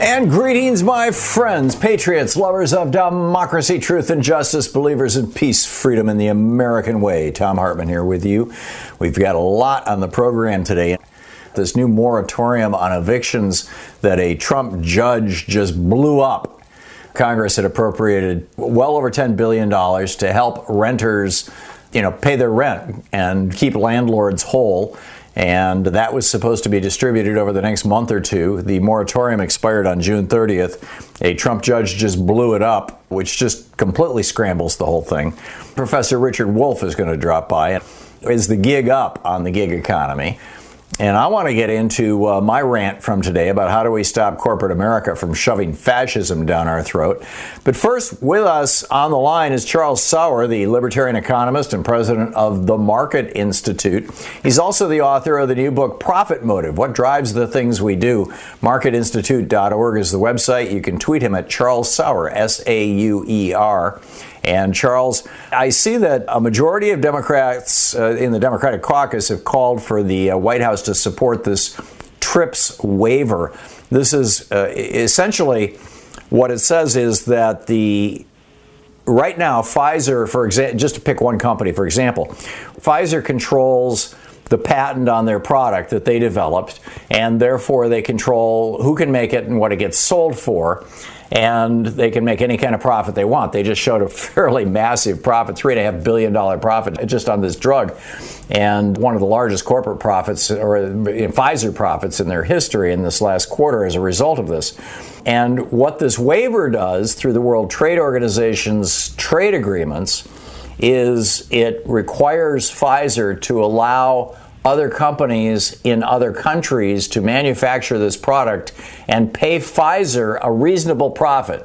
And greetings, my friends, patriots, lovers of democracy, truth, and justice, believers in peace, freedom, and the American way. Thom Hartmann here with you. We've got a lot on the program today. This new moratorium on evictions that a Trump judge just blew up. Congress had appropriated well over $10 billion to help renters, you know, pay their rent and keep landlords whole and that was supposed to be distributed over the next month or two. The moratorium expired on June 30th. A Trump judge just blew it up, which just completely scrambles the whole thing. Professor Richard Wolff is going to drop by. Is the gig up on the gig economy? And I want to get into uh, my rant from today about how do we stop corporate America from shoving fascism down our throat. But first, with us on the line is Charles Sauer, the libertarian economist and president of the Market Institute. He's also the author of the new book, Profit Motive What Drives the Things We Do. MarketInstitute.org is the website. You can tweet him at Charles Sauer, S A U E R. And Charles, I see that a majority of Democrats uh, in the Democratic caucus have called for the uh, White House to support this TRIPS waiver. This is uh, essentially what it says is that the right now Pfizer, for example, just to pick one company, for example, Pfizer controls the patent on their product that they developed, and therefore they control who can make it and what it gets sold for and they can make any kind of profit they want. They just showed a fairly massive profit, three and a half billion dollar profit just on this drug, and one of the largest corporate profits or Pfizer profits in their history in this last quarter as a result of this. And what this waiver does through the World Trade Organization's trade agreements is it requires Pfizer to allow other companies in other countries to manufacture this product and pay Pfizer a reasonable profit,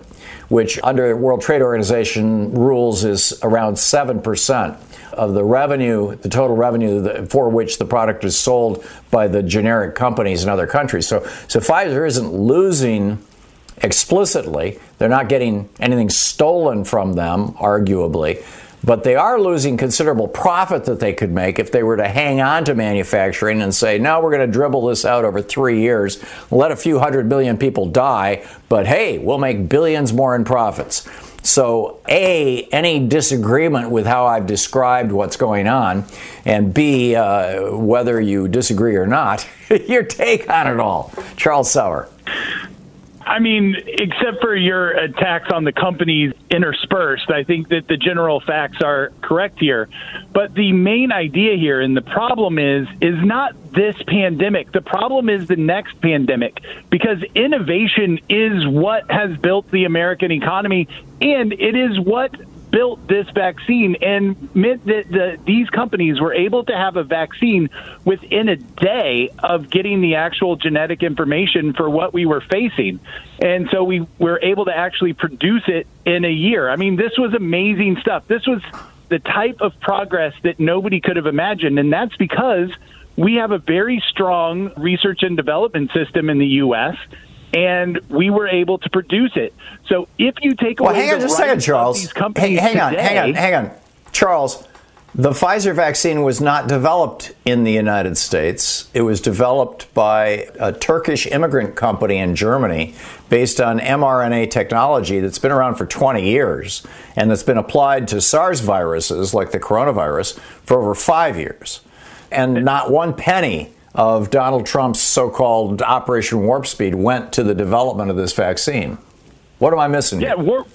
which under World Trade Organization rules is around 7% of the revenue, the total revenue for which the product is sold by the generic companies in other countries. So, so Pfizer isn't losing explicitly. They're not getting anything stolen from them, arguably but they are losing considerable profit that they could make if they were to hang on to manufacturing and say, now we're going to dribble this out over three years, let a few hundred million people die, but hey, we'll make billions more in profits. So, A, any disagreement with how I've described what's going on, and B, uh, whether you disagree or not, your take on it all. Charles Sauer. I mean, except for your attacks on the companies interspersed, I think that the general facts are correct here. But the main idea here and the problem is is not this pandemic. The problem is the next pandemic because innovation is what has built the American economy and it is what built this vaccine and meant that the, these companies were able to have a vaccine within a day of getting the actual genetic information for what we were facing. And so we were able to actually produce it in a year. I mean, this was amazing stuff. This was the type of progress that nobody could have imagined. And that's because we have a very strong research and development system in the U.S and we were able to produce it. So if you take away well, hang on the just a second, Charles. these companies hang, hang on, today- hang on, hang on, Charles. The Pfizer vaccine was not developed in the United States. It was developed by a Turkish immigrant company in Germany based on mRNA technology that's been around for 20 years and that's been applied to SARS viruses like the coronavirus for over five years. And not one penny of Donald Trump's so called Operation Warp Speed went to the development of this vaccine. What am I missing? Yeah, warp,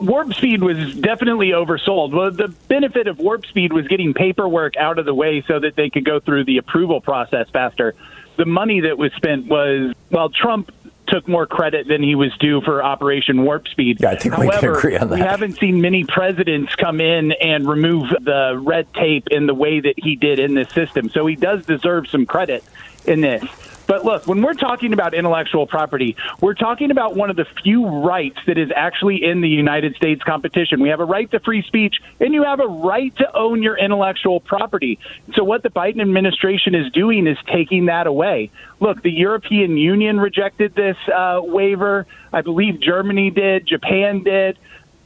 warp speed was definitely oversold. Well, the benefit of warp speed was getting paperwork out of the way so that they could go through the approval process faster. The money that was spent was, well, Trump took more credit than he was due for Operation Warp Speed. Yeah, I think we can However, agree on We haven't seen many presidents come in and remove the red tape in the way that he did in this system. So he does deserve some credit in this. But look, when we're talking about intellectual property, we're talking about one of the few rights that is actually in the United States competition. We have a right to free speech, and you have a right to own your intellectual property. So, what the Biden administration is doing is taking that away. Look, the European Union rejected this uh, waiver. I believe Germany did, Japan did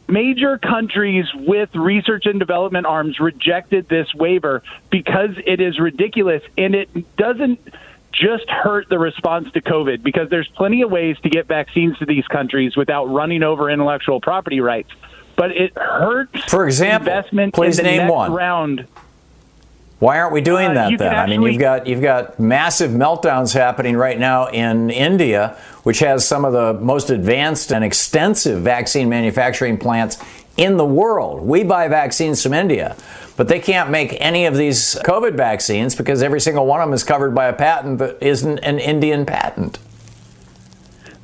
major countries with research and development arms rejected this waiver because it is ridiculous and it doesn't just hurt the response to COVID because there's plenty of ways to get vaccines to these countries without running over intellectual property rights. But it hurts For example, investment please in the name one. round. Why aren't we doing Uh, that then? can I mean, you've got you've got massive meltdowns happening right now in India, which has some of the most advanced and extensive vaccine manufacturing plants in the world. We buy vaccines from India, but they can't make any of these COVID vaccines because every single one of them is covered by a patent that isn't an Indian patent.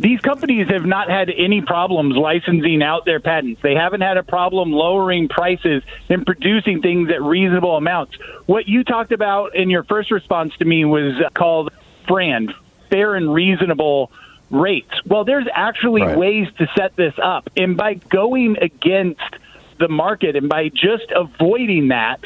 these companies have not had any problems licensing out their patents. They haven't had a problem lowering prices and producing things at reasonable amounts. What you talked about in your first response to me was called FRAND, fair and reasonable rates. Well, there's actually Right. ways to set this up. And by going against the market and by just avoiding that,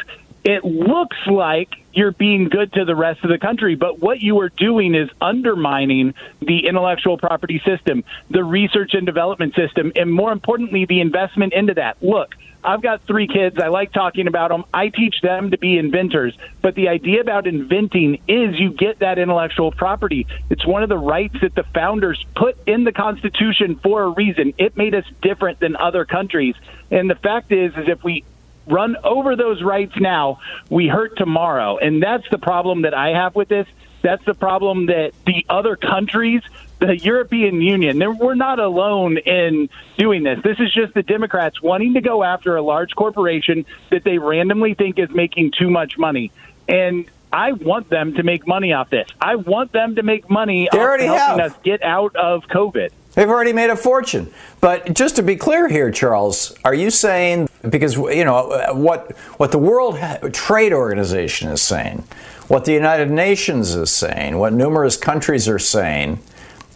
it looks like you're being good to the rest of the country. But what you are doing is undermining the intellectual property system, the research and development system, and more importantly, the investment into that. Look, I've got three kids. I like talking about them. I teach them to be inventors. But the idea about inventing is you get that intellectual property. It's one of the rights that the founders put in the Constitution for a reason. It made us different than other countries. And the fact is, is if we run over those rights now, we hurt tomorrow. And that's the problem that I have with this. That's the problem that the other countries, the European Union, we're not alone in doing this. This is just the Democrats wanting to go after a large corporation that they randomly think is making too much money. And I want them to make money off this. I want them to make money They off helping have. us get out of COVID. They've already made a fortune. But just to be clear here, Charles, are you saying because you know what what the World Trade Organization is saying, what the United Nations is saying, what numerous countries are saying,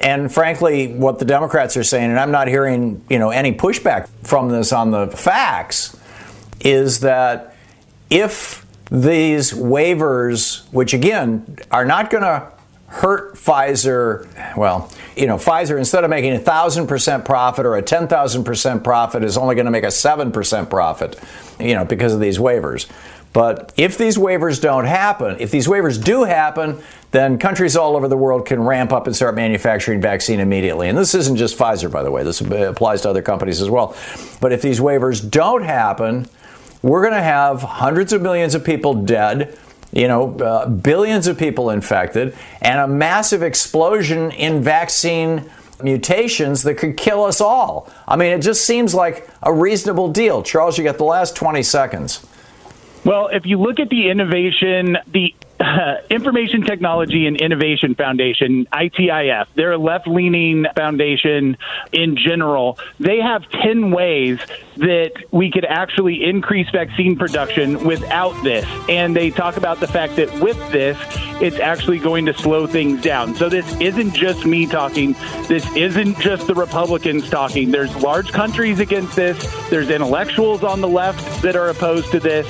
and frankly what the Democrats are saying, and I'm not hearing, you know, any pushback from this on the facts is that if these waivers, which again are not going to hurt Pfizer, well, you know, Pfizer instead of making a thousand percent profit or a ten thousand percent profit is only going to make a seven percent profit, you know, because of these waivers. But if these waivers don't happen, if these waivers do happen, then countries all over the world can ramp up and start manufacturing vaccine immediately. And this isn't just Pfizer, by the way, this applies to other companies as well. But if these waivers don't happen, we're going to have hundreds of millions of people dead, you know, uh, billions of people infected, and a massive explosion in vaccine mutations that could kill us all. I mean, it just seems like a reasonable deal. Charles, you got the last 20 seconds. Well, if you look at the innovation, the uh, Information Technology and Innovation Foundation, ITIF, they're a left leaning foundation in general. They have 10 ways that we could actually increase vaccine production without this. And they talk about the fact that with this, it's actually going to slow things down. So this isn't just me talking. This isn't just the Republicans talking. There's large countries against this, there's intellectuals on the left that are opposed to this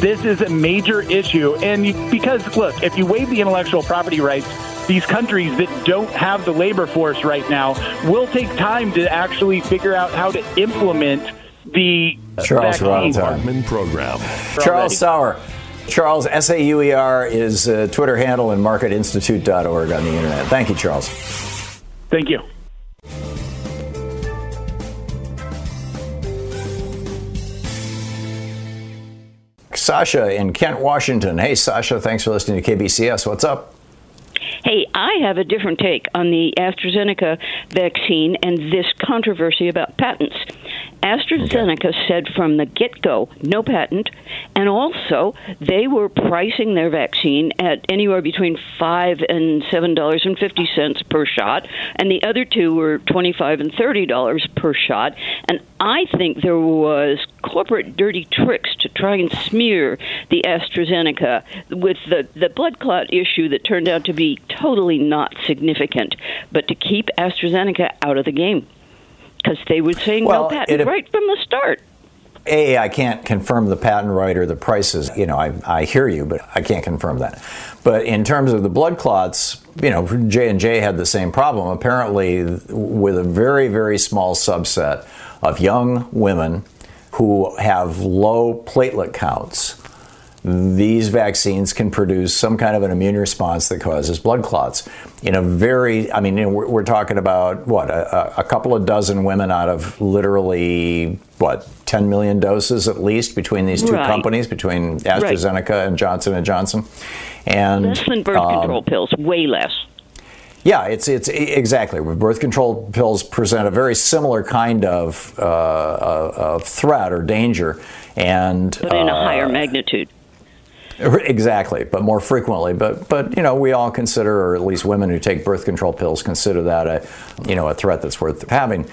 this is a major issue. And you, because, look, if you waive the intellectual property rights, these countries that don't have the labor force right now will take time to actually figure out how to implement the Charles vaccine. Program. Charles Sauer. Charles, S A U E R, is a Twitter handle and marketinstitute.org on the internet. Thank you, Charles. Thank you. Sasha in Kent, Washington. Hey, Sasha, thanks for listening to KBCS. What's up? Hey, I have a different take on the AstraZeneca vaccine and this controversy about patents. AstraZeneca said from the get go, no patent, and also they were pricing their vaccine at anywhere between five and seven dollars and fifty cents per shot, and the other two were twenty five and thirty dollars per shot. And I think there was corporate dirty tricks to try and smear the AstraZeneca with the, the blood clot issue that turned out to be totally not significant, but to keep AstraZeneca out of the game because they were saying Well, no patent it- right from the start. A, I can't confirm the patent right or the prices. You know, I, I hear you, but I can't confirm that. But in terms of the blood clots, you know, J and J had the same problem. Apparently, with a very very small subset of young women who have low platelet counts, these vaccines can produce some kind of an immune response that causes blood clots. In a very, I mean, you know, we're, we're talking about what a, a couple of dozen women out of literally what 10 million doses at least between these two Right. companies, between AstraZeneca and Johnson and Johnson, and Less than birth um, control pills, way less. yeah, it's it's exactly. Birth control pills present a very similar kind of, uh, of of threat or danger, and But in a uh, higher magnitude. Exactly, but more frequently. But but you know, we all consider, or at least women who take birth control pills consider that a you know a threat that's worth having.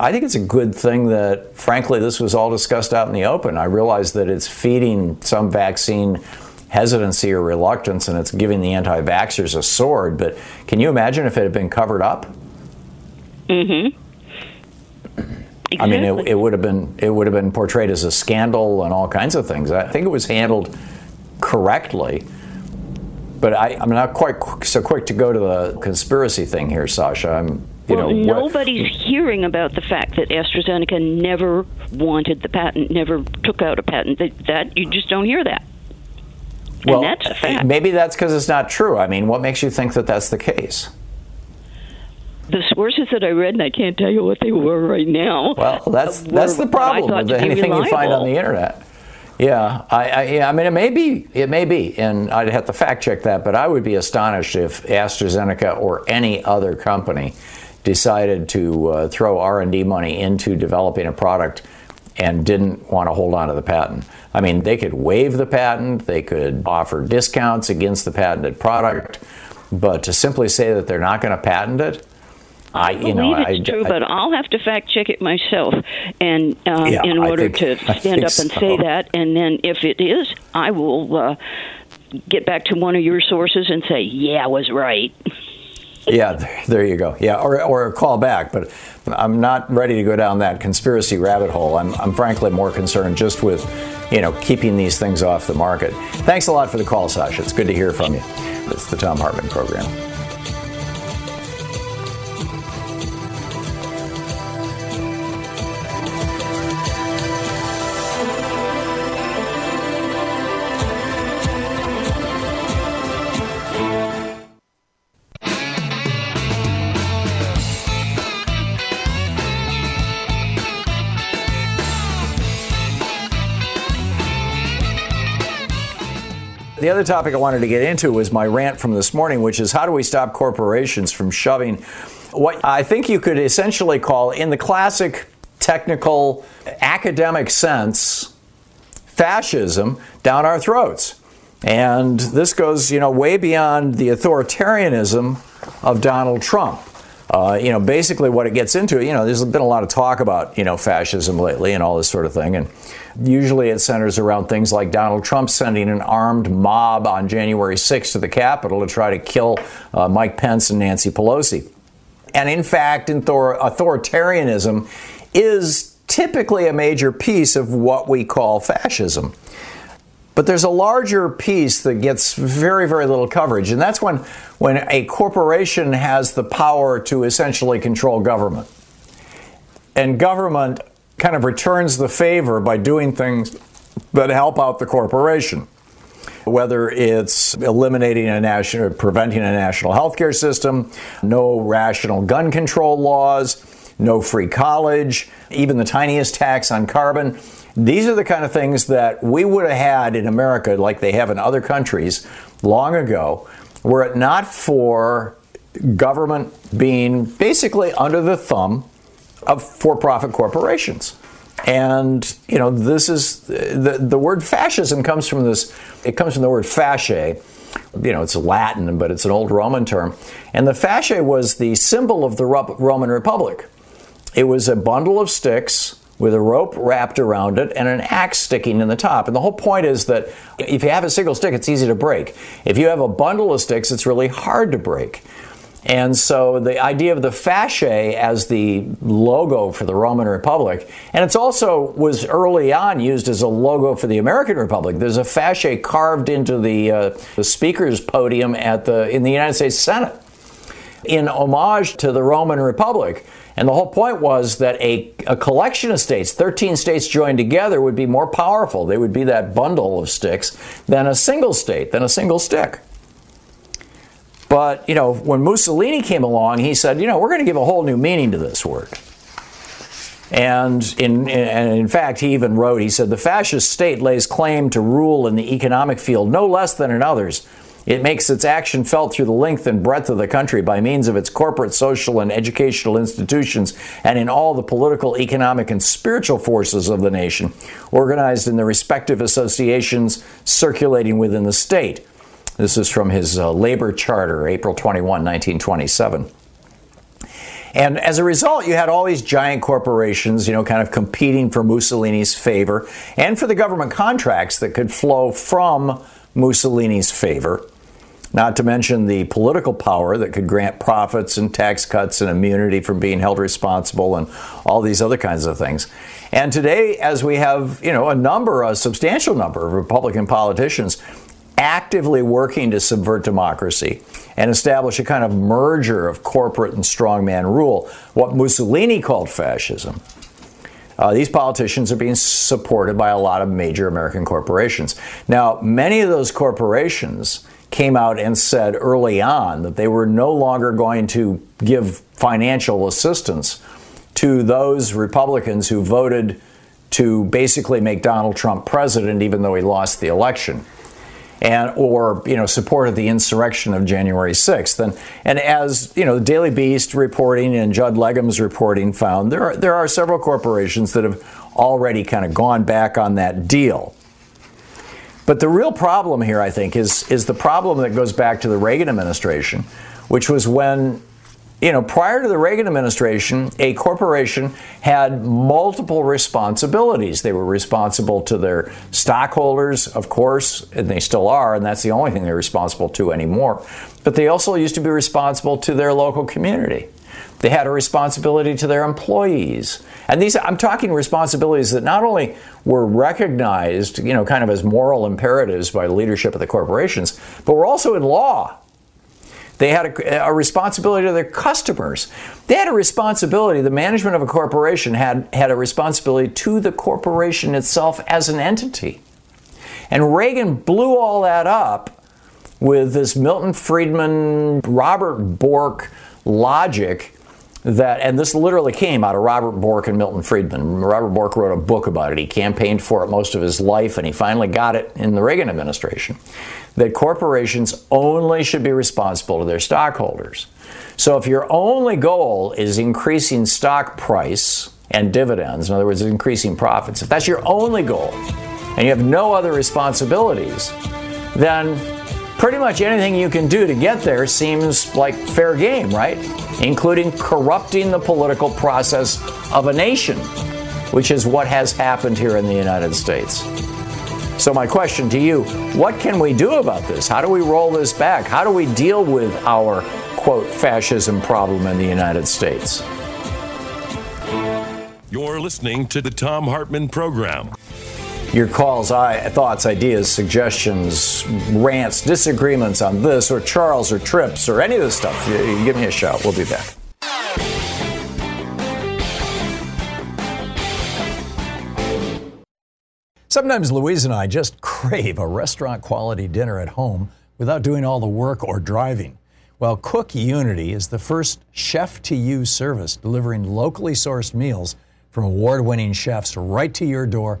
I think it's a good thing that, frankly, this was all discussed out in the open. I realize that it's feeding some vaccine hesitancy or reluctance, and it's giving the anti-vaxxers a sword. But can you imagine if it had been covered up? Mm-hmm. I mean, it, it would have been it would have been portrayed as a scandal and all kinds of things. I think it was handled correctly, but I, I'm not quite so quick to go to the conspiracy thing here, Sasha. I'm you well, know what- nobody's hearing about the fact that AstraZeneca never wanted the patent, never took out a patent. That, that you just don't hear that. well, and that's a fact. maybe that's because it's not true. I mean, what makes you think that that's the case? The sources that I read, and I can't tell you what they were right now. Well, that's uh, that's the problem with anything you find on the internet. Yeah, I, I, yeah, I mean, it may be, it may be, and I'd have to fact check that, but I would be astonished if AstraZeneca or any other company decided to uh, throw R&D money into developing a product and didn't want to hold on to the patent. I mean, they could waive the patent, they could offer discounts against the patented product, but to simply say that they're not going to patent it, I, you know, believe I, it's true, I- but I'll have to fact check it myself, and um, Yeah, in order think- to stand up and so. say that, and then if it is, I will uh, get back to one of your sources and say, "Yeah, I was right." Yeah, there, there you go. Yeah, or, or call back. But I'm not ready to go down that conspiracy rabbit hole. I'm, I'm frankly more concerned just with, you know, keeping these things off the market. Thanks a lot for the call, Sasha. It's good to hear from you. It's the Thom Hartmann program. The other topic I wanted to get into was my rant from this morning, which is how do we stop corporations from shoving what I think you could essentially call, in the classic technical academic sense, fascism down our throats. And this goes, you know, way beyond the authoritarianism of Donald Trump. Uh, you know, basically what it gets into, you know, there's been a lot of talk about, you know, fascism lately and all this sort of thing. And usually it centers around things like Donald Trump sending an armed mob on January 6th to the Capitol to try to kill uh, Mike Pence and Nancy Pelosi. And in fact, author- authoritarianism is typically a major piece of what we call fascism. But there's a larger piece that gets very, very little coverage, and that's when, when a corporation has the power to essentially control government. And government kind of returns the favor by doing things that help out the corporation. Whether it's eliminating a national, preventing a national health care system, no rational gun control laws, no free college, even the tiniest tax on carbon. These are the kind of things that we would have had in America, like they have in other countries, long ago, were it not for government being basically under the thumb of for profit corporations. And you know, this is the the word fascism comes from this. It comes from the word fasce. You know, it's Latin, but it's an old Roman term. And the fasce was the symbol of the Roman Republic. It was a bundle of sticks with a rope wrapped around it and an axe sticking in the top. And the whole point is that if you have a single stick, it's easy to break. If you have a bundle of sticks, it's really hard to break. And so the idea of the fasce as the logo for the Roman Republic, and it's also was early on used as a logo for the American Republic. There's a fasce carved into the, uh, the speaker's podium at the in the United States Senate in homage to the Roman Republic. And the whole point was that a, a collection of states, 13 states joined together, would be more powerful. They would be that bundle of sticks than a single state, than a single stick. But, you know, when Mussolini came along, he said, you know, we're going to give a whole new meaning to this word. And in, in, in, fact, he even wrote, he said, the fascist state lays claim to rule in the economic field no less than in others. It makes its action felt through the length and breadth of the country by means of its corporate, social, and educational institutions and in all the political, economic, and spiritual forces of the nation, organized in the respective associations circulating within the state. This is from his uh, labor charter, April 21, 1927. And as a result, you had all these giant corporations, you know, kind of competing for Mussolini's favor and for the government contracts that could flow from Mussolini's favor. Not to mention the political power that could grant profits and tax cuts and immunity from being held responsible and all these other kinds of things. And today, as we have, you know, a number, a substantial number of Republican politicians actively working to subvert democracy and establish a kind of merger of corporate and strongman rule, what Mussolini called fascism. Uh, these politicians are being supported by a lot of major American corporations. Now, many of those corporations came out and said early on that they were no longer going to give financial assistance to those Republicans who voted to basically make Donald Trump president, even though he lost the election and or you know supported the insurrection of January 6th. And and as you know, the Daily Beast reporting and Judd Legum's reporting found there are, there are several corporations that have already kind of gone back on that deal. But the real problem here, I think, is is the problem that goes back to the Reagan administration, which was when you know, prior to the Reagan administration, a corporation had multiple responsibilities. They were responsible to their stockholders, of course, and they still are, and that's the only thing they're responsible to anymore. But they also used to be responsible to their local community. They had a responsibility to their employees. And these, I'm talking responsibilities that not only were recognized, you know, kind of as moral imperatives by the leadership of the corporations, but were also in law. They had a, a, responsibility to their customers. They had a responsibility, the management of a corporation had, had a responsibility to the corporation itself as an entity. And Reagan blew all that up with this Milton Friedman, Robert Bork logic that, and this literally came out of Robert Bork and Milton Friedman. Robert Bork wrote a book about it. He campaigned for it most of his life, and he finally got it in the Reagan administration. That corporations only should be responsible to their stockholders. So if your only goal is increasing stock price and dividends, in other words, increasing profits, if that's your only goal, and you have no other responsibilities, then pretty much anything you can do to get there seems like fair game, right? Including corrupting the political process of a nation, which is what has happened here in the United States. So, my question to you what can we do about this? How do we roll this back? How do we deal with our, quote, fascism problem in the United States? You're listening to the Thom Hartmann Program. Your calls, I, thoughts, ideas, suggestions, rants, disagreements on this or Charles or Trips or any of this stuff, you, you give me a shout. We'll be back. Sometimes Louise and I just crave a restaurant quality dinner at home without doing all the work or driving. Well, Cook Unity is the first chef to you service delivering locally sourced meals from award winning chefs right to your door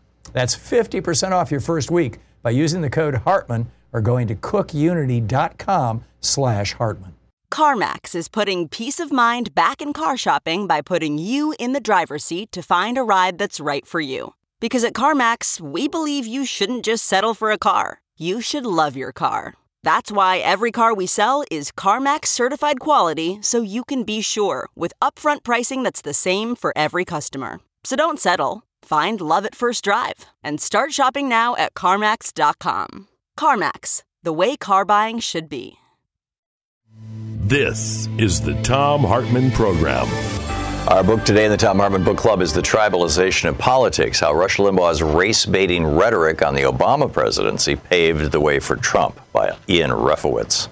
That's 50% off your first week by using the code Hartmann or going to cookunity.com slash Hartmann. CarMax is putting peace of mind back in car shopping by putting you in the driver's seat to find a ride that's right for you. Because at CarMax, we believe you shouldn't just settle for a car. You should love your car. That's why every car we sell is CarMax certified quality so you can be sure with upfront pricing that's the same for every customer. So don't settle. Find love at first drive and start shopping now at CarMax.com. CarMax, the way car buying should be. This is the Thom Hartmann Program. Our book today in the Thom Hartmann Book Club is The Tribalization of Politics How Rush Limbaugh's Race Baiting Rhetoric on the Obama Presidency Paved the Way for Trump by Ian Refowitz or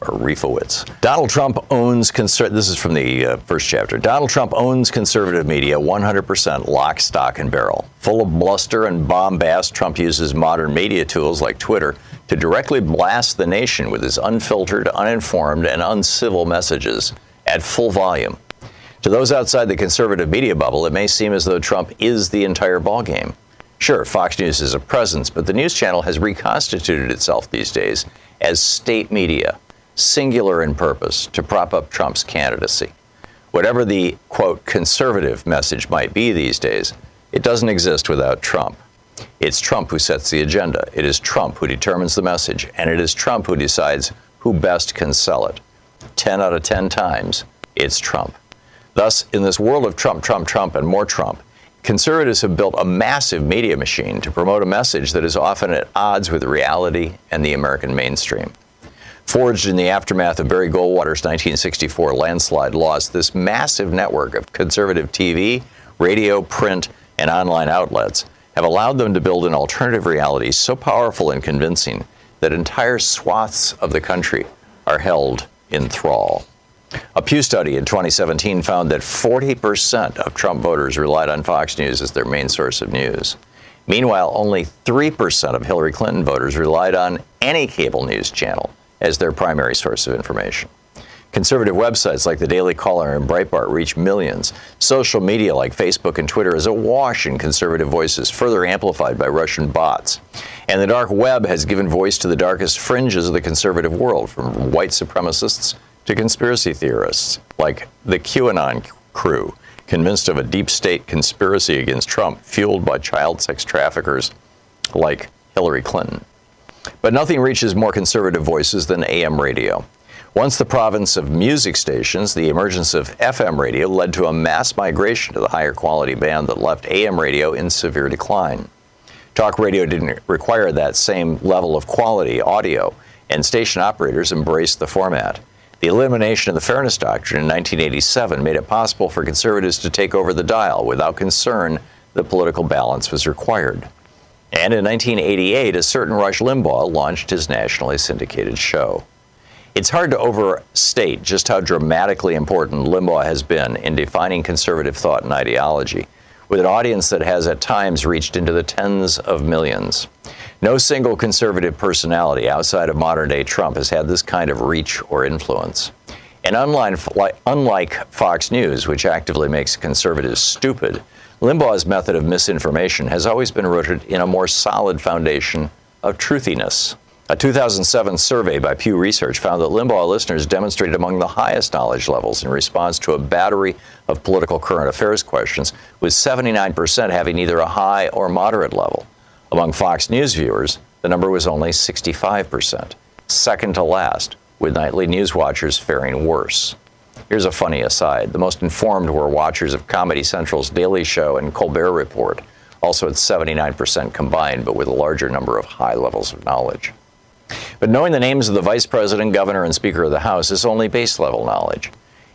Reefowitz. Donald Trump owns conser- this is from the uh, first chapter. Donald Trump owns conservative media 100% lock, stock, and barrel. Full of bluster and bombast, Trump uses modern media tools like Twitter to directly blast the nation with his unfiltered, uninformed, and uncivil messages at full volume. To those outside the conservative media bubble, it may seem as though Trump is the entire ballgame. Sure, Fox News is a presence, but the news channel has reconstituted itself these days as state media singular in purpose to prop up Trump's candidacy. Whatever the, quote, conservative message might be these days, it doesn't exist without Trump. It's Trump who sets the agenda. It is Trump who determines the message, and it is Trump who decides who best can sell it. 10 out of 10 times, it's Trump. Thus, in this world of Trump, Trump, Trump, and more Trump, conservatives have built a massive media machine to promote a message that is often at odds with reality and the American mainstream. Forged in the aftermath of Barry Goldwater's 1964 landslide loss, this massive network of conservative TV, radio, print, and online outlets have allowed them to build an alternative reality so powerful and convincing that entire swaths of the country are held in thrall. A Pew study in 2017 found that 40% of Trump voters relied on Fox News as their main source of news. Meanwhile, only 3% of Hillary Clinton voters relied on any cable news channel as their primary source of information. Conservative websites like the Daily Caller and Breitbart reach millions. Social media like Facebook and Twitter is awash in conservative voices, further amplified by Russian bots. And the dark web has given voice to the darkest fringes of the conservative world, from white supremacists to conspiracy theorists like the QAnon crew, convinced of a deep state conspiracy against Trump, fueled by child sex traffickers like Hillary Clinton. But nothing reaches more conservative voices than AM radio. Once the province of music stations, the emergence of FM radio led to a mass migration to the higher quality band that left AM radio in severe decline. Talk radio didn't require that same level of quality audio, and station operators embraced the format. The elimination of the Fairness Doctrine in 1987 made it possible for conservatives to take over the dial without concern that political balance was required. And in 1988, a certain Rush Limbaugh launched his nationally syndicated show. It's hard to overstate just how dramatically important Limbaugh has been in defining conservative thought and ideology, with an audience that has at times reached into the tens of millions. No single conservative personality outside of modern day Trump has had this kind of reach or influence. And unlike, unlike Fox News, which actively makes conservatives stupid, Limbaugh's method of misinformation has always been rooted in a more solid foundation of truthiness. A 2007 survey by Pew Research found that Limbaugh listeners demonstrated among the highest knowledge levels in response to a battery of political current affairs questions, with 79% having either a high or moderate level. Among Fox News viewers, the number was only 65%, second to last, with nightly news watchers faring worse. Here's a funny aside the most informed were watchers of Comedy Central's Daily Show and Colbert Report, also at 79% combined, but with a larger number of high levels of knowledge. But knowing the names of the vice president, governor, and speaker of the House is only base level knowledge.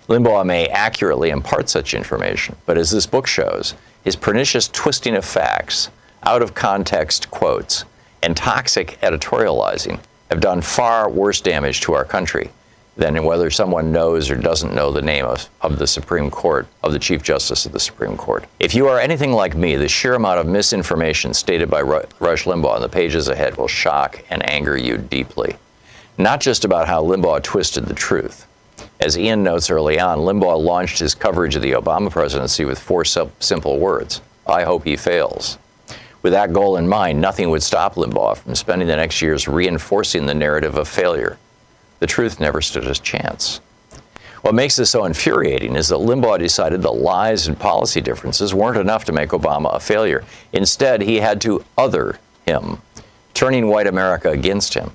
Limbaugh may accurately impart such information, but as this book shows, his pernicious twisting of facts out of context quotes, and toxic editorializing have done far worse damage to our country than whether someone knows or doesn't know the name of, of the Supreme Court, of the Chief Justice of the Supreme Court. If you are anything like me, the sheer amount of misinformation stated by Rush Limbaugh in the pages ahead will shock and anger you deeply. Not just about how Limbaugh twisted the truth. As Ian notes early on, Limbaugh launched his coverage of the Obama presidency with four simple words I hope he fails. With that goal in mind, nothing would stop Limbaugh from spending the next years reinforcing the narrative of failure. The truth never stood a chance. What makes this so infuriating is that Limbaugh decided that lies and policy differences weren't enough to make Obama a failure. Instead, he had to other him, turning white America against him.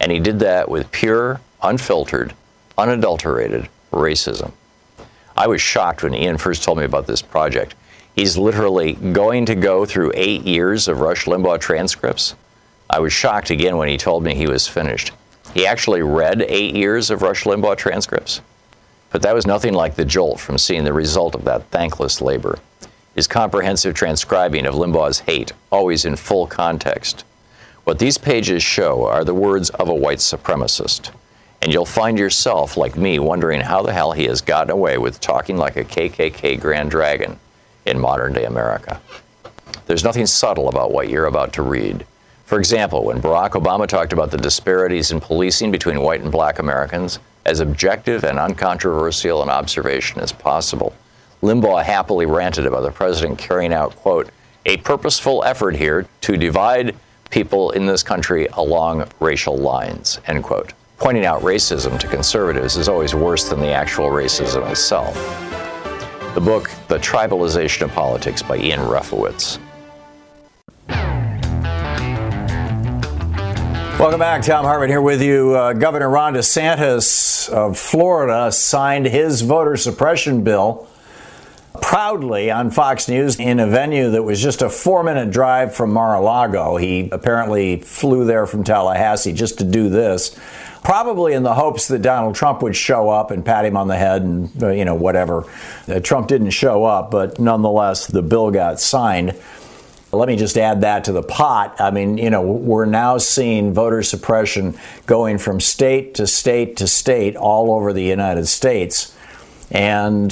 And he did that with pure, unfiltered, unadulterated racism. I was shocked when Ian first told me about this project. He's literally going to go through eight years of Rush Limbaugh transcripts. I was shocked again when he told me he was finished. He actually read eight years of Rush Limbaugh transcripts. But that was nothing like the jolt from seeing the result of that thankless labor. His comprehensive transcribing of Limbaugh's hate, always in full context. What these pages show are the words of a white supremacist. And you'll find yourself, like me, wondering how the hell he has gotten away with talking like a KKK Grand Dragon in modern day America. There's nothing subtle about what you're about to read. For example, when Barack Obama talked about the disparities in policing between white and black Americans, as objective and uncontroversial an observation as possible, Limbaugh happily ranted about the president carrying out, quote, a purposeful effort here to divide people in this country along racial lines, end quote. Pointing out racism to conservatives is always worse than the actual racism itself the book The Tribalization of Politics by Ian Refowitz. Welcome back. Thom Hartmann here with you. Uh, Governor Ron DeSantis of Florida signed his voter suppression bill proudly on Fox News in a venue that was just a four minute drive from Mar a Lago. He apparently flew there from Tallahassee just to do this probably in the hopes that Donald Trump would show up and pat him on the head and, uh, you know, whatever. Uh, Trump didn't show up, but nonetheless, the bill got signed. Let me just add that to the pot. I mean, you know, we're now seeing voter suppression going from state to state to state all over the United States. And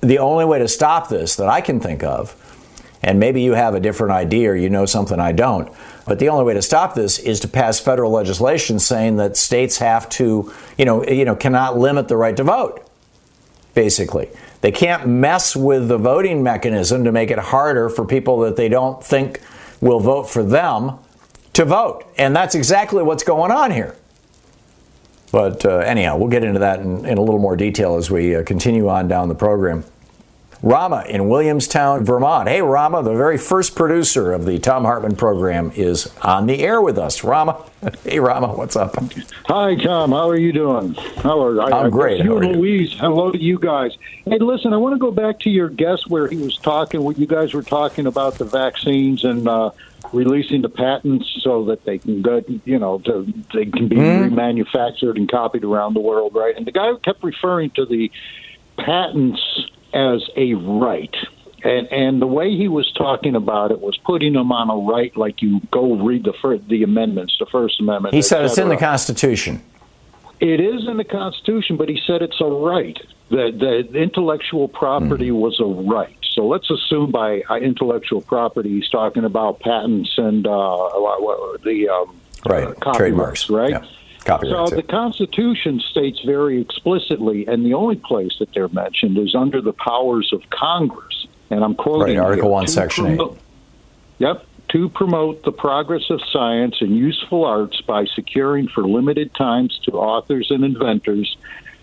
the only way to stop this that I can think of, and maybe you have a different idea or you know something I don't, but the only way to stop this is to pass federal legislation saying that states have to, you know, you know, cannot limit the right to vote. Basically, they can't mess with the voting mechanism to make it harder for people that they don't think will vote for them to vote, and that's exactly what's going on here. But uh, anyhow, we'll get into that in, in, a little more detail as we uh, continue on down the program. Rama in Williamstown, Vermont. Hey, Rama, the very first producer of the Thom Hartmann program is on the air with us. Rama, hey, Rama, what's up? Hi, Thom. How are you doing? How are I'm I, great. You and Louise. Hello to you guys. Hey, listen, I want to go back to your guest where he was talking. What you guys were talking about the vaccines and. Uh, releasing the patents so that they can go, you know, to, they can be mm. remanufactured and copied around the world, right? And the guy kept referring to the patents as a right. And, and the way he was talking about it was putting them on a right, like you go read the first, the amendments, the First Amendment. He said it's in the Constitution. It is in the Constitution, but he said it's a right. That the intellectual property mm. was a right. So let's assume by uh, intellectual property, he's talking about patents and uh, the um, right uh, trademarks, right? Yeah. Copyrights, so the Constitution states very explicitly, and the only place that they're mentioned is under the powers of Congress. And I'm quoting right, Article here, One, Section promote- Eight. Yep. To promote the progress of science and useful arts by securing for limited times to authors and inventors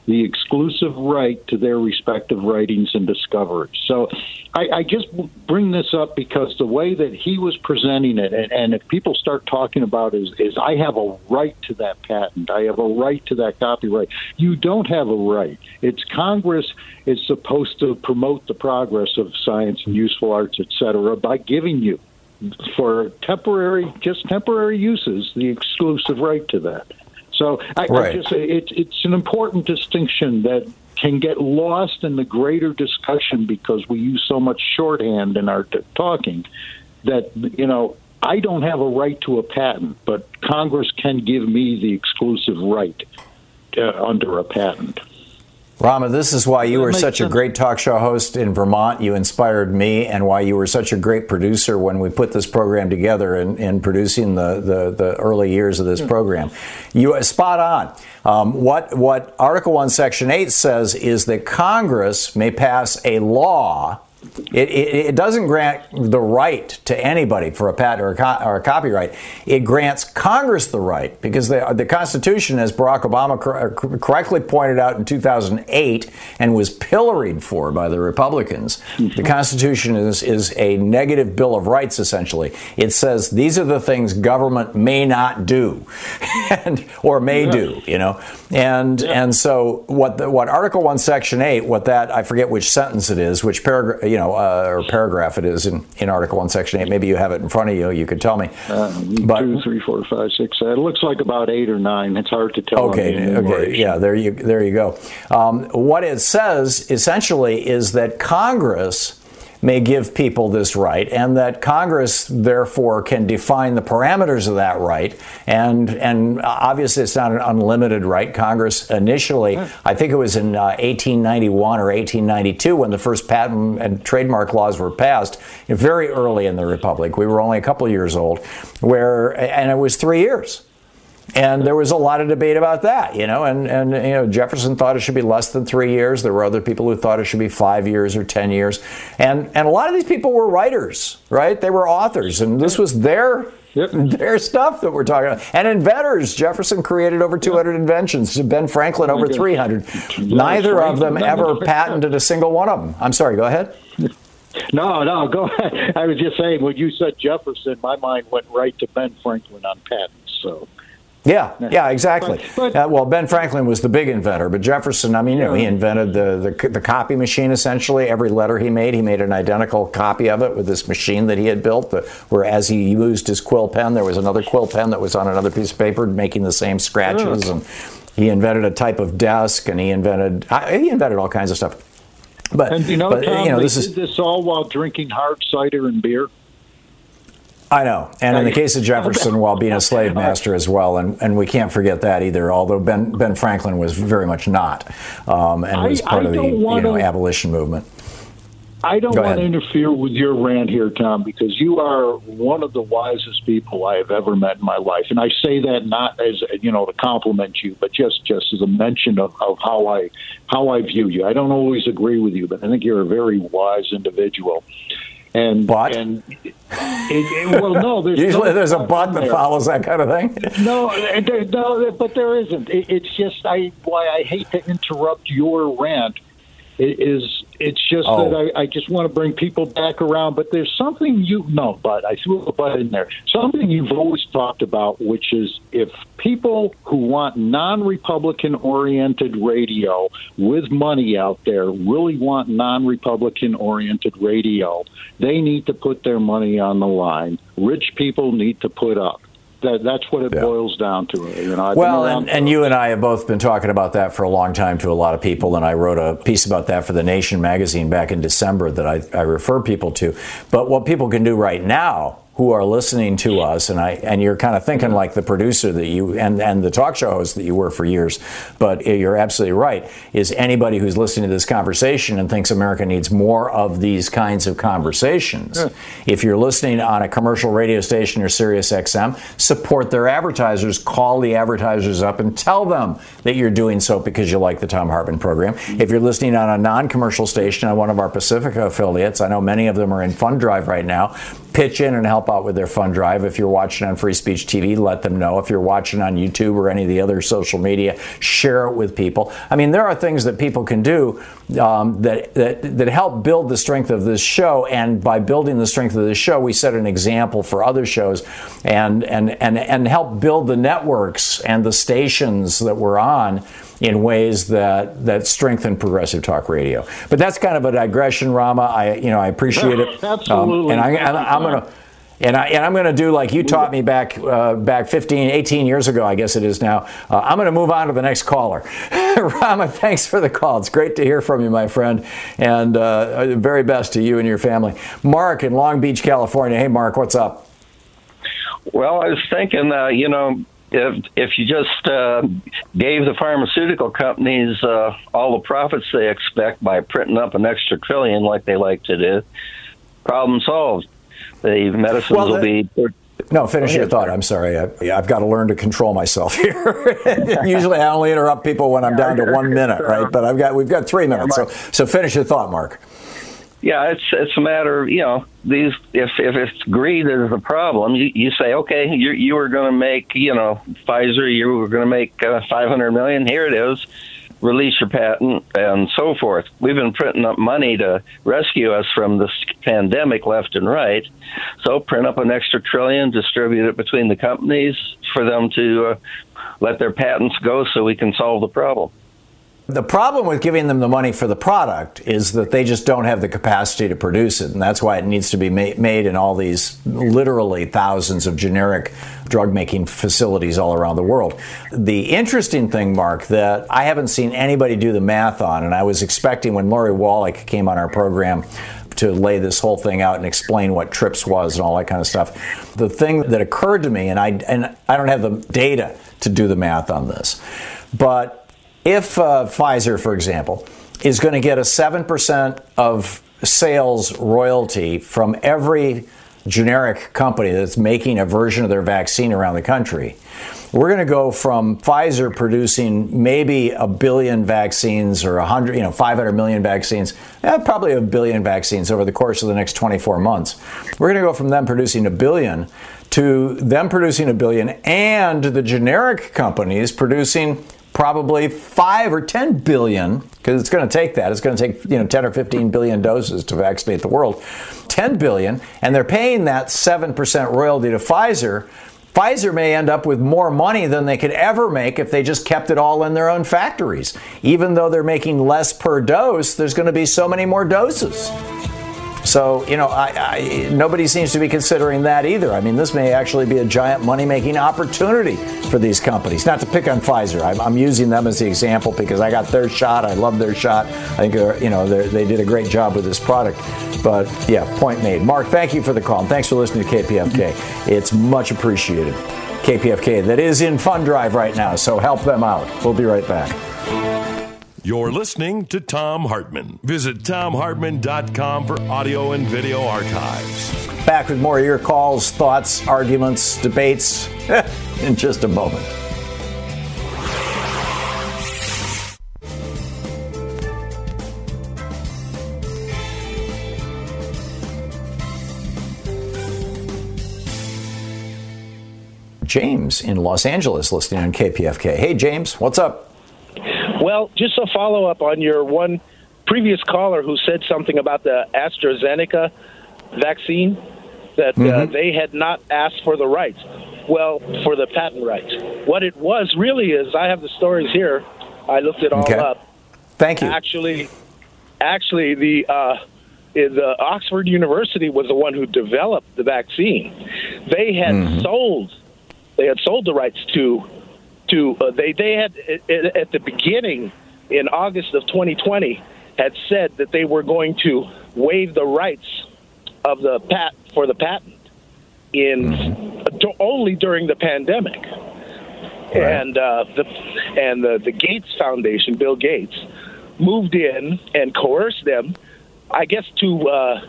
the exclusive right to their respective writings and discoveries. So I, I just bring this up because the way that he was presenting it, and, and if people start talking about is, is I have a right to that patent, I have a right to that copyright. You don't have a right. It's Congress is supposed to promote the progress of science and useful arts, et cetera, by giving you for temporary, just temporary uses, the exclusive right to that. So I, Right. I just it, it's an important distinction that can get lost in the greater discussion because we use so much shorthand in our t- talking that you know I don't have a right to a patent, but Congress can give me the exclusive right uh, under a patent. Rama, this is why you were such a great talk show host in Vermont. You inspired me, and why you were such a great producer when we put this program together and in, in producing the, the, the early years of this program. You spot on. Um, what what Article One, Section Eight says is that Congress may pass a law. It, it, it doesn't grant the right to anybody for a patent or a, co- or a copyright. It grants Congress the right because the, the Constitution, as Barack Obama cor- correctly pointed out in 2008 and was pilloried for by the Republicans, the mm-hmm. Constitution is, is a negative Bill of Rights, essentially. It says these are the things government may not do and, or may do, you know. And, and so what, the, what Article 1, Section 8, what that, I forget which sentence it is, which paragraph, you know, uh, or paragraph it is in, in Article 1, Section 8. Maybe you have it in front of you. You could tell me. But- two, three, four, five, six. It looks like about eight or nine. It's hard to tell. Okay, okay, yeah, there you there you go. Um, what it says essentially is that Congress may give people this right, and that Congress therefore can define the parameters of that right. And and obviously, it's not an unlimited right. Congress initially, I think it was in uh, 1891 or 1892 when the first patent and trademark laws were passed. Very early in the republic, we were only a couple years old, where and it was three years. And there was a lot of debate about that, you know, and, and you know, Jefferson thought it should be less than three years. There were other people who thought it should be five years or ten years. And and a lot of these people were writers, right? They were authors, and this was their their stuff that we're talking about. And inventors. Jefferson created over 200 inventions. Ben Franklin oh over 300. Neither of them ever patented a single one of them. I'm sorry, go ahead. No, no, go ahead. I was just saying when you said Jefferson, my mind went right to Ben Franklin on patents. So Yeah, yeah, exactly. But- uh, well, Ben Franklin was the big inventor, but Jefferson, I mean, you know, he invented the, the the copy machine. Essentially, every letter he made, he made an identical copy of it with this machine that he had built. The, where as he used his quill pen, there was another quill pen that was on another piece of paper, making the same scratches. And he invented a type of desk, and he invented he invented all kinds of stuff. But and you know, but, Thom, you know, this is did this all while drinking hard cider and beer. I know. And in the case of Jefferson, while being a slave master as well, and, and we can't forget that either, although Ben, ben Franklin was very much not, um, and was I- part I of the you know, abolition movement. I don't Go want to interfere with your rant here, Thom, because you are one of the wisest people I have ever met in my life, and I say that not as you know to compliment you, but just just as a mention of, of how I how I view you. I don't always agree with you, but I think you're a very wise individual. And But? and it, it, well, no, there's Usually no there's a but that there. follows that kind of thing. No, there, no, but there isn't. It, it's just I why I hate to interrupt your rant. It is it's just Oh. that I, I just want to bring people back around. But there's something you know, but I threw a but in there. Something you've always talked about, which is if people who want non-Republican oriented radio with money out there really want non-Republican oriented radio, they need to put their money on the line. Rich people need to put up. That, that's what it Yeah. boils down to. You know, I've Well, and, and you and I have both been talking about that for a long time to a lot of people, and I wrote a piece about that for The Nation magazine back in December that I, I refer people to. But what people can do right now who are listening to us, and I and you're kind of thinking like the producer that you and and the talk show host that you were for years, but you're absolutely right. Is anybody who's listening to this conversation and thinks America needs more of these kinds of conversations? Yeah. If you're listening on a commercial radio station or Sirius XM, support their advertisers. Call the advertisers up and tell them that you're doing so because you like the Thom Hartmann program. Mm-hmm. If you're listening on a non-commercial station on one of our Pacifica affiliates, I know many of them are in Fund Drive right now. Pitch in and help out with their fund drive. If you're watching on Free Speech TV, let them know. If you're watching on YouTube or any of the other social media, share it with people. I mean, there are things that people can do um, that, that, that help build the strength of this show. And by building the strength of this show, we set an example for other shows and, and, and, and help build the networks and the stations that we're on in ways that that strengthen progressive talk radio. But that's kind of a digression, Rama. I you know I appreciate it. Absolutely. Um, and I, am going to and, I, and I'm going to do like you taught me back uh, back 15, 18 years ago, I guess it is now. Uh, I'm going to move on to the next caller. Rama, thanks for the call. It's great to hear from you, my friend, and uh, very best to you and your family. Mark in Long Beach, California. Hey, Mark, what's up? Well, I was thinking, uh, you know, if if you just uh, gave the pharmaceutical companies uh, all the profits they expect by printing up an extra trillion like they like to do, problem solved the medicines well, the, will be. No, finish your thought. I'm sorry. I, have got to learn to control myself here. Usually, I only interrupt people when I'm down to one minute, right? But I've got we've got three minutes. So, so finish your thought, Mark. Yeah, it's it's a matter of you know these if if it's greed is the problem, you, you say okay, you you were going to make you know Pfizer, you were going to make uh, 500 million. Here it is release your patent and so forth. We've been printing up money to rescue us from this pandemic left and right. So print up an extra trillion, distribute it between the companies for them to uh, let their patents go so we can solve the problem. The problem with giving them the money for the product is that they just don't have the capacity to produce it. And that's why it needs to be ma- made in all these literally thousands of generic drug making facilities all around the world. The interesting thing, Mark, that I haven't seen anybody do the math on, and I was expecting when Lori Wallach came on our program to lay this whole thing out and explain what TRIPS was and all that kind of stuff. The thing that occurred to me, and I, and I don't have the data to do the math on this, but if uh, Pfizer, for example, is going to get a 7% of sales royalty from every generic company that's making a version of their vaccine around the country, we're going to go from Pfizer producing maybe a billion vaccines or 100, you know, 500 million vaccines, eh, probably a billion vaccines over the course of the next 24 months. We're going to go from them producing a billion to them producing a billion and the generic companies producing probably five or 10 billion, because it's going to take that. It's going to take, you know, 10 or 15 billion doses to vaccinate the world. 10 billion, and they're paying that 7% royalty to Pfizer. Pfizer may end up with more money than they could ever make if they just kept it all in their own factories. Even though they're making less per dose, there's going to be so many more doses. So, you know, I, I, nobody seems to be considering that either. I mean, this may actually be a giant money making opportunity for these companies. Not to pick on Pfizer, I'm, I'm, using them as the example because I got their shot. I love their shot. I think, you know, they did a great job with this product. But yeah, point made. Mark, thank you for the call. And thanks for listening to KPFK. It's much appreciated. KPFK, that is in Fund Drive right now, so help them out. We'll be right back. You're listening to Thom Hartmann. Visit thomhartmann.com for audio and video archives. Back with more of your calls, thoughts, arguments, debates in just a moment. James in Los Angeles listening on KPFK. Hey, James, what's up? Well, just a follow up on your one previous caller who said something about the AstraZeneca vaccine that uh, mm-hmm. they had not asked for the rights. Well, for the patent rights. What it was really is I have the stories here. I looked it all okay. up. Thank you. Actually, actually, the uh, the Oxford University was the one who developed the vaccine. They had mm-hmm. sold they had sold the rights to to uh, they they had at the beginning in August of 2020 had said that they were going to waive the rights of the pat for the patent. in Mm-hmm. only during the pandemic. And uh, the and the, the Gates Foundation, Bill Gates, moved in and coerced them, I guess, to uh,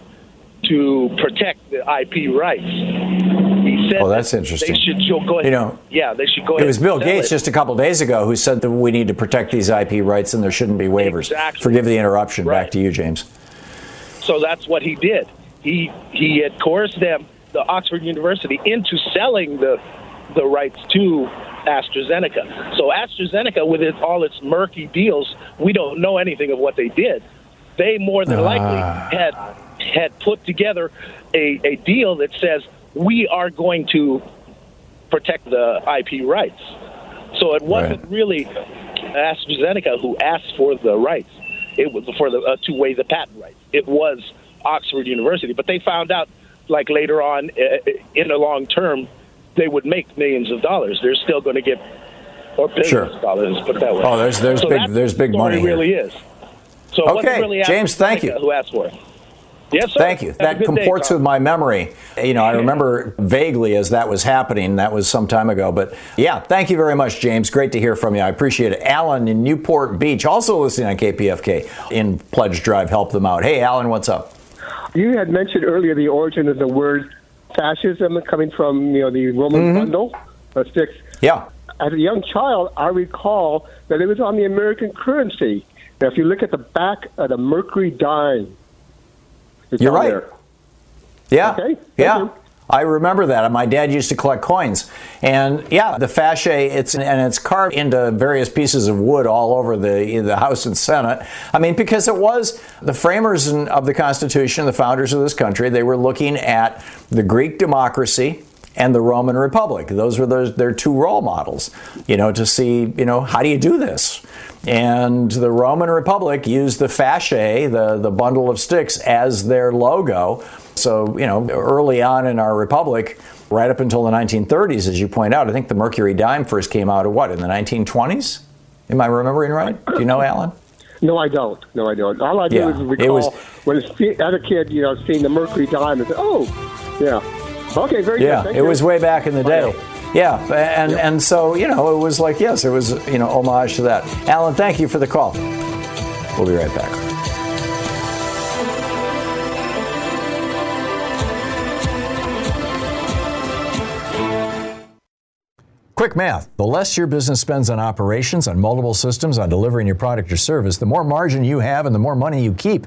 to protect the IP rights. He said Oh, that's that interesting. They should go ahead. You know, yeah, they should go ahead. It was Bill Gates it. just a couple days ago who said that we need to protect these IP rights and there shouldn't be waivers. Exactly. Forgive the interruption. Back to you, James. So that's what he did. He he had coerced them, the Oxford University, into selling the the rights to AstraZeneca. So AstraZeneca, with it, all its murky deals, we don't know anything of what they did. They more than likely Ah. had had put together a, a deal that says we are going to protect the IP rights. So it wasn't really AstraZeneca who asked for the rights. It was for the uh, to waive the patent rights. It was Oxford University, but they found out like later on uh, in the long term they would make millions of dollars. They're still going to get or billions Sure. of dollars. Put it that way. Oh, there's- there's So big- there's big money here. Really is. So it wasn't Okay, really James, thank you. Who asked for it? Yes, sir. Thank you. Have That good day, comports with my memory. You know, I remember vaguely as that was happening. That was some time ago. But yeah, thank you very much, James. Great to hear from you. I appreciate it. Alan in Newport Beach, also listening on KPFK in Pledge Drive. Help them out. Hey, Alan, what's up? You had mentioned earlier the origin of the word fascism coming from you know the Roman Mm-hmm. bundle of sticks. Yeah. As a young child, I recall that it was on the American currency. Now, if you look at the back of the Mercury dime, it's You're right. there. Yeah. Okay, Yeah. I remember that. My dad used to collect coins. And yeah, the fasce, it's and it's carved into various pieces of wood all over the the House and Senate. I mean, because it was the framers of the Constitution, the founders of this country, they were looking at the Greek democracy and the Roman Republic. Those were those, their two role models, you know, to see, you know, how do you do this? And the Roman Republic used the fasce, the, the bundle of sticks, as their logo. So, you know, early on in our republic, right up until the 1930s, as you point out, I think the Mercury dime first came out of what, in the 1920s? Am I remembering right? Do you know, Alan? No, I don't. No, I don't. All I do Yeah, is it recall was- when as a kid, you know, seeing the Mercury dime and say, "Oh, yeah, okay, very yeah, good." Thank it you. was way back in the day. Yeah, and and so you know, it was like yes, it was you know homage to that. Alan, thank you for the call. We'll be right back. Quick math. The less your business spends on operations, on multiple systems, on delivering your product or service, the more margin you have and the more money you keep.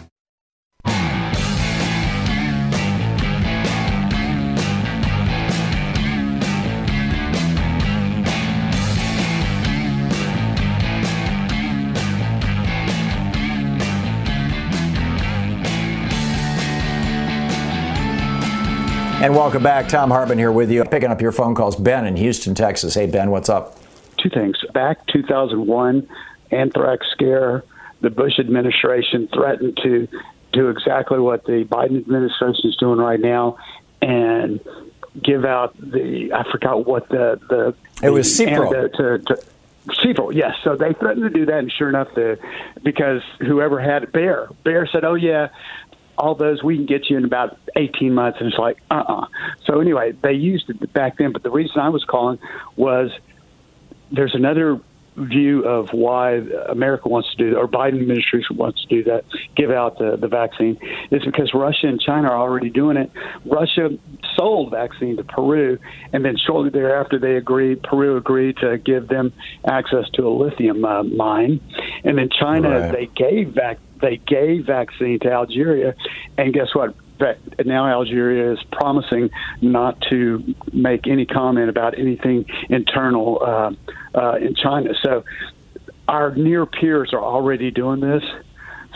And welcome back. Thom Hartmann here with you. Picking up your phone calls. Ben in Houston, Texas. Hey, Ben, what's up? two things. Back 2001, anthrax scare, the Bush administration threatened to do exactly what the Biden administration is doing right now and give out the I forgot what the the It was Cipro. antidote to, to yes. So they threatened to do that, and sure enough, the because whoever had Bayer, Bayer said, "Oh yeah, all those we can get you in about 18 months," and it's like, uh-uh. So anyway, they used it back then. But the reason I was calling was there's another view of why America wants to do that, or Biden administration wants to do that, give out the, the vaccine, is because Russia and China are already doing it. Russia sold vaccine to Peru, and then shortly thereafter they agreed, Peru agreed to give them access to a lithium uh, mine, and then China Right. they gave vac- they gave vaccine to Algeria, and guess what? That now Algeria is promising not to make any comment about anything internal uh, uh, in China. So our near peers are already doing this.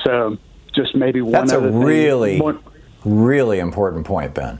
So just maybe one That's a really, One- really important point, Ben.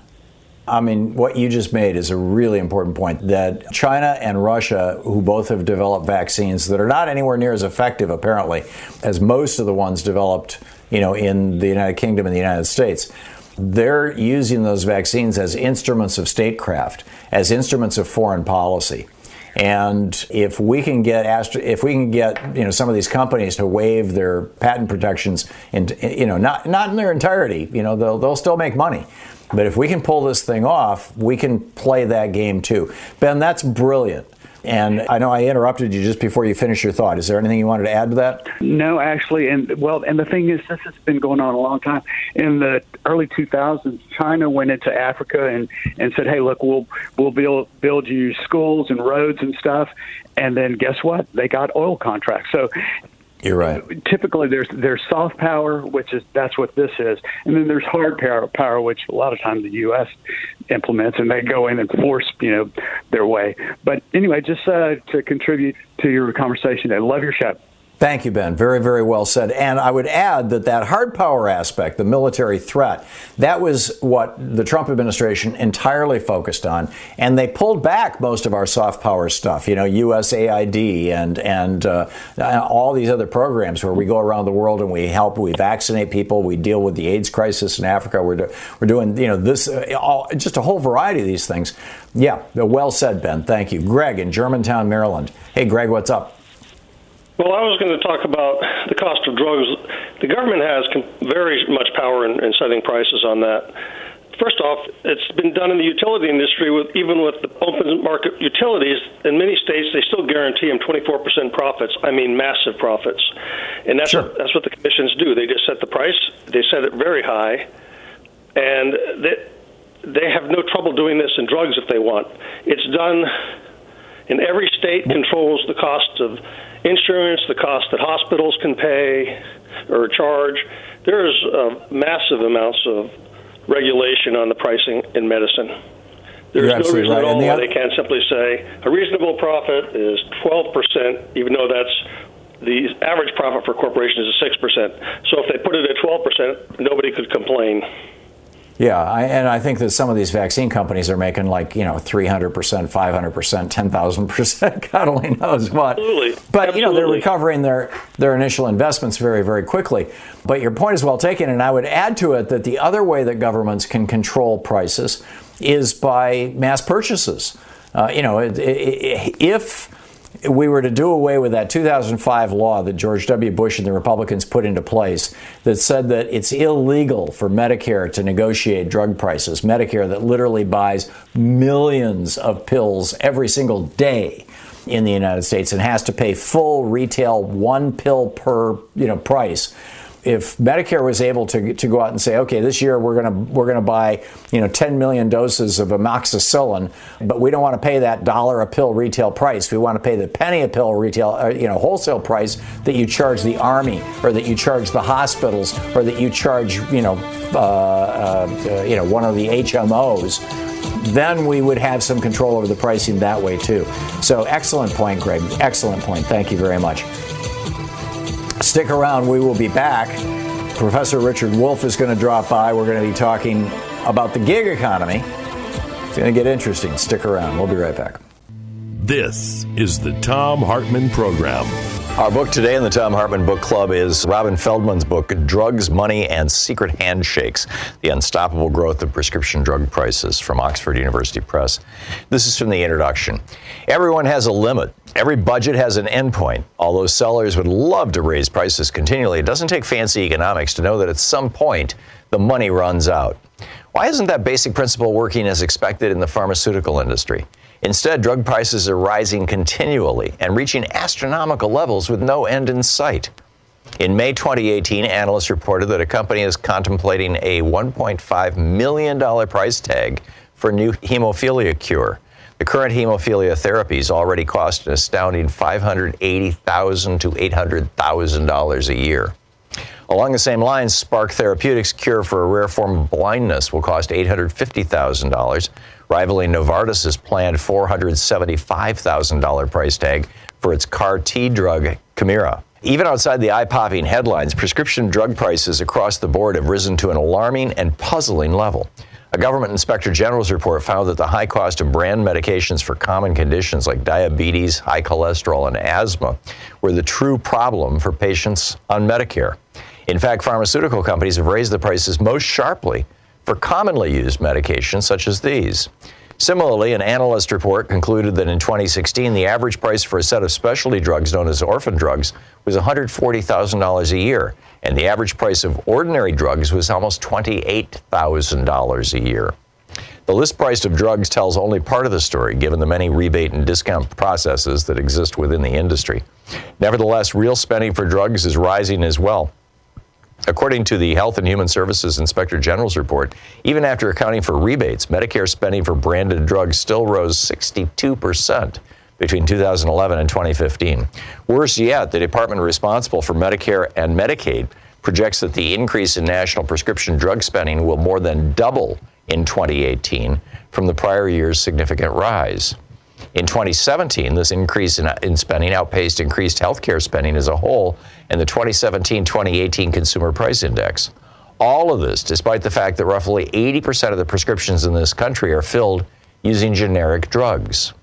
I mean, what you just made is a really important point that China and Russia, who both have developed vaccines that are not anywhere near as effective, apparently, as most of the ones developed, you know, in the United Kingdom and the United States, they're using those vaccines as instruments of statecraft, as instruments of foreign policy. And if we can get Astra, if we can get you know some of these companies to waive their patent protections, and you know not not in their entirety, you know they'll they'll still make money. But if we can pull this thing off, we can play that game too. Ben, that's brilliant. And I know I interrupted you just before you finish your thought. Is there anything you wanted to add to that? No, actually, and well, and the thing is, this has been going on a long time. In the early 2000s, China went into Africa and and said, "Hey, look, we'll we'll build build you schools and roads and stuff." And then guess what? They got oil contracts. So You're right. typically there's there's soft power, which is that's what this is, and then there's hard power, power which a lot of times the U.S. implements, and they go in and force you know their way. But anyway, just uh, to contribute to your conversation, I love your show. Thank you, Ben. Very, very well said. And I would add that that hard power aspect, the military threat, that was what the Trump administration entirely focused on. And they pulled back most of our soft power stuff, you know, USAID and and uh, all these other programs where we go around the world and we help, we vaccinate people, we deal with the AIDS crisis in Africa. We're do, we're doing, you know, this uh, all, just a whole variety of these things. Yeah, well said, Ben. Thank you, Greg in Germantown, Maryland. Hey, Greg, what's up? Well, I was going to talk about the cost of drugs. The government has very much power in, in setting prices on that. First off, it's been done in the utility industry with even with the open market utilities. In many states, they still guarantee them 24% profits. I mean, massive profits, and that's what, that's what the commissions do. They just set the price. They set it very high, and they they have no trouble doing this in drugs if they want. It's done in every state controls the cost of insurance, the cost that hospitals can pay or charge. There's uh, massive amounts of regulation on the pricing in medicine. There's no reason right. at all the why they can't simply say a reasonable profit is 12%, even though that's the average profit for corporations is 6%. So if they put it at 12%, nobody could complain. Yeah, I, and I think that some of these vaccine companies are making like you know 300 percent, 500 percent, 10,000 percent. God only knows what. Absolutely. But you know they're recovering their their initial investments very very quickly. But your point is well taken, and I would add to it that the other way that governments can control prices is by mass purchases. Uh, you know, it, it, if we were to do away with that 2005 law that George W. Bush and the Republicans put into place that said that it's illegal for Medicare to negotiate drug prices, Medicare that literally buys millions of pills every single day in the United States and has to pay full retail one pill per you know price if Medicare was able to, to go out and say, okay, this year we're going to we're going to buy you know 10 million doses of amoxicillin, but we don't want to pay that dollar a pill retail price. We want to pay the penny a pill retail uh, you know wholesale price that you charge the army or that you charge the hospitals or that you charge you know uh, uh, you know one of the HMOs. Then we would have some control over the pricing that way too. So excellent point, Greg. Excellent point. Thank you very much. Stick around, we will be back. Professor Richard Wolff is going to drop by. We're going to be talking about the gig economy. It's going to get interesting. Stick around. We'll be right back. This is the Thom Hartmann Program. Our book today in the Thom Hartmann Book Club is Robin Feldman's book, Drugs, Money, and Secret Handshakes The Unstoppable Growth of Prescription Drug Prices from Oxford University Press. This is from the introduction. Everyone has a limit. Every budget has an endpoint. Although sellers would love to raise prices continually, it doesn't take fancy economics to know that at some point the money runs out. Why isn't that basic principle working as expected in the pharmaceutical industry? Instead, drug prices are rising continually and reaching astronomical levels with no end in sight. In May 2018, analysts reported that a company is contemplating a $1.5 million price tag for new hemophilia cure. The current hemophilia therapies already cost an astounding 580,000 to $800,000 a year. Along the same lines, Spark Therapeutics' cure for a rare form of blindness will cost $850,000, rivaling Novartis' planned $475,000 price tag for its CAR T drug, Kymriah. Even outside the eye popping headlines, prescription drug prices across the board have risen to an alarming and puzzling level. A government inspector general's report found that the high cost of brand medications for common conditions like diabetes, high cholesterol, and asthma were the true problem for patients on Medicare. In fact, pharmaceutical companies have raised the prices most sharply for commonly used medications such as these. Similarly, an analyst report concluded that in 2016, the average price for a set of specialty drugs known as orphan drugs was $140,000 a year, and the average price of ordinary drugs was almost $28,000 a year. The list price of drugs tells only part of the story, given the many rebate and discount processes that exist within the industry. Nevertheless, real spending for drugs is rising as well. According to the Health and Human Services Inspector General's report, even after accounting for rebates, Medicare spending for branded drugs still rose 62% between 2011 and 2015. Worse yet, the department responsible for Medicare and Medicaid projects that the increase in national prescription drug spending will more than double in 2018 from the prior year's significant rise. In 2017, this increase in, in spending outpaced increased healthcare spending as a whole and the 2017 2018 Consumer Price Index. All of this, despite the fact that roughly 80% of the prescriptions in this country are filled using generic drugs.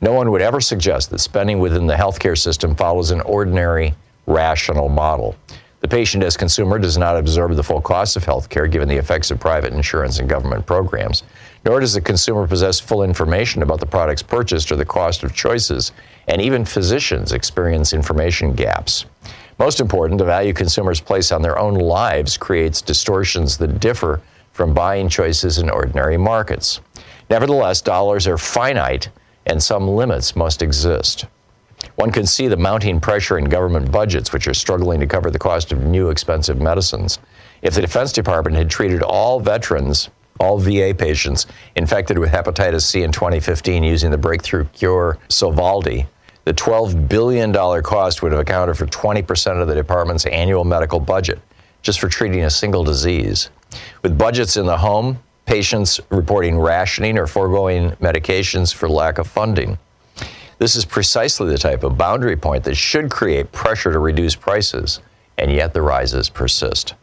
No one would ever suggest that spending within the healthcare system follows an ordinary, rational model. The patient as consumer does not absorb the full cost of healthcare given the effects of private insurance and government programs nor does the consumer possess full information about the products purchased or the cost of choices, and even physicians experience information gaps. Most important, the value consumers place on their own lives creates distortions that differ from buying choices in ordinary markets. Nevertheless, dollars are finite and some limits must exist. One can see the mounting pressure in government budgets, which are struggling to cover the cost of new expensive medicines. If the Defense Department had treated all veterans all VA patients infected with hepatitis C in 2015 using the breakthrough cure Sovaldi. The $12 billion cost would have accounted for 20% of the department's annual medical budget just for treating a single disease. With budgets in the home, patients reporting rationing or foregoing medications for lack of funding. This is precisely the type of boundary point that should create pressure to reduce prices, and yet the rises persist.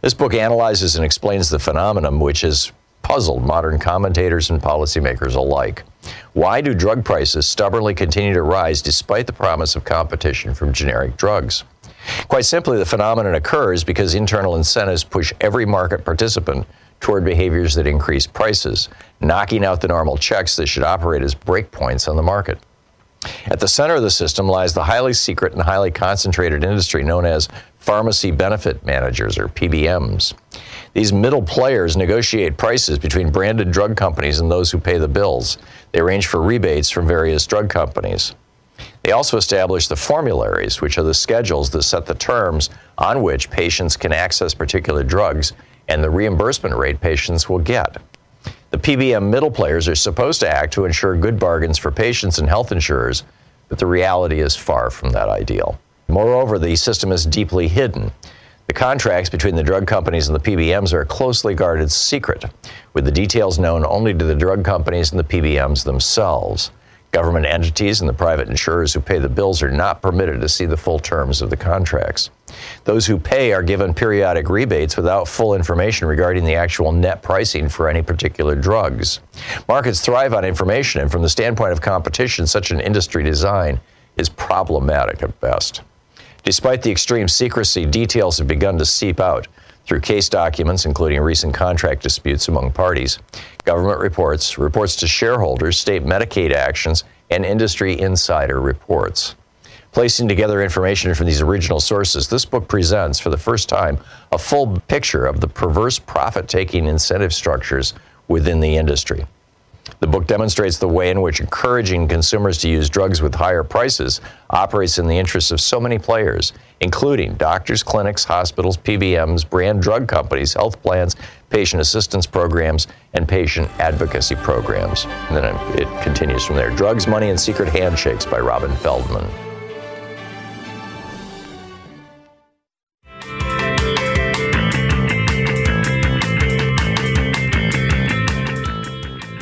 This book analyzes and explains the phenomenon, which is puzzled modern commentators and policymakers alike. Why do drug prices stubbornly continue to rise despite the promise of competition from generic drugs? Quite simply, the phenomenon occurs because internal incentives push every market participant toward behaviors that increase prices, knocking out the normal checks that should operate as breakpoints on the market. At the center of the system lies the highly secret and highly concentrated industry known as pharmacy benefit managers, or PBMs. These middle players negotiate prices between branded drug companies and those who pay the bills. They arrange for rebates from various drug companies. They also establish the formularies, which are the schedules that set the terms on which patients can access particular drugs and the reimbursement rate patients will get. The PBM middle players are supposed to act to ensure good bargains for patients and health insurers, but the reality is far from that ideal. Moreover, the system is deeply hidden. The contracts between the drug companies and the PBMs are a closely guarded secret, with the details known only to the drug companies and the PBMs themselves. Government entities and the private insurers who pay the bills are not permitted to see the full terms of the contracts. Those who pay are given periodic rebates without full information regarding the actual net pricing for any particular drugs. Markets thrive on information, and from the standpoint of competition, such an industry design is problematic at best. Despite the extreme secrecy, details have begun to seep out through case documents, including recent contract disputes among parties. Government reports, reports to shareholders, state Medicaid actions, and industry insider reports. Placing together information from these original sources, this book presents, for the first time, a full picture of the perverse profit taking incentive structures within the industry. The book demonstrates the way in which encouraging consumers to use drugs with higher prices operates in the interests of so many players, including doctors, clinics, hospitals, PBMs, brand drug companies, health plans, patient assistance programs, and patient advocacy programs. And then it continues from there Drugs, Money, and Secret Handshakes by Robin Feldman.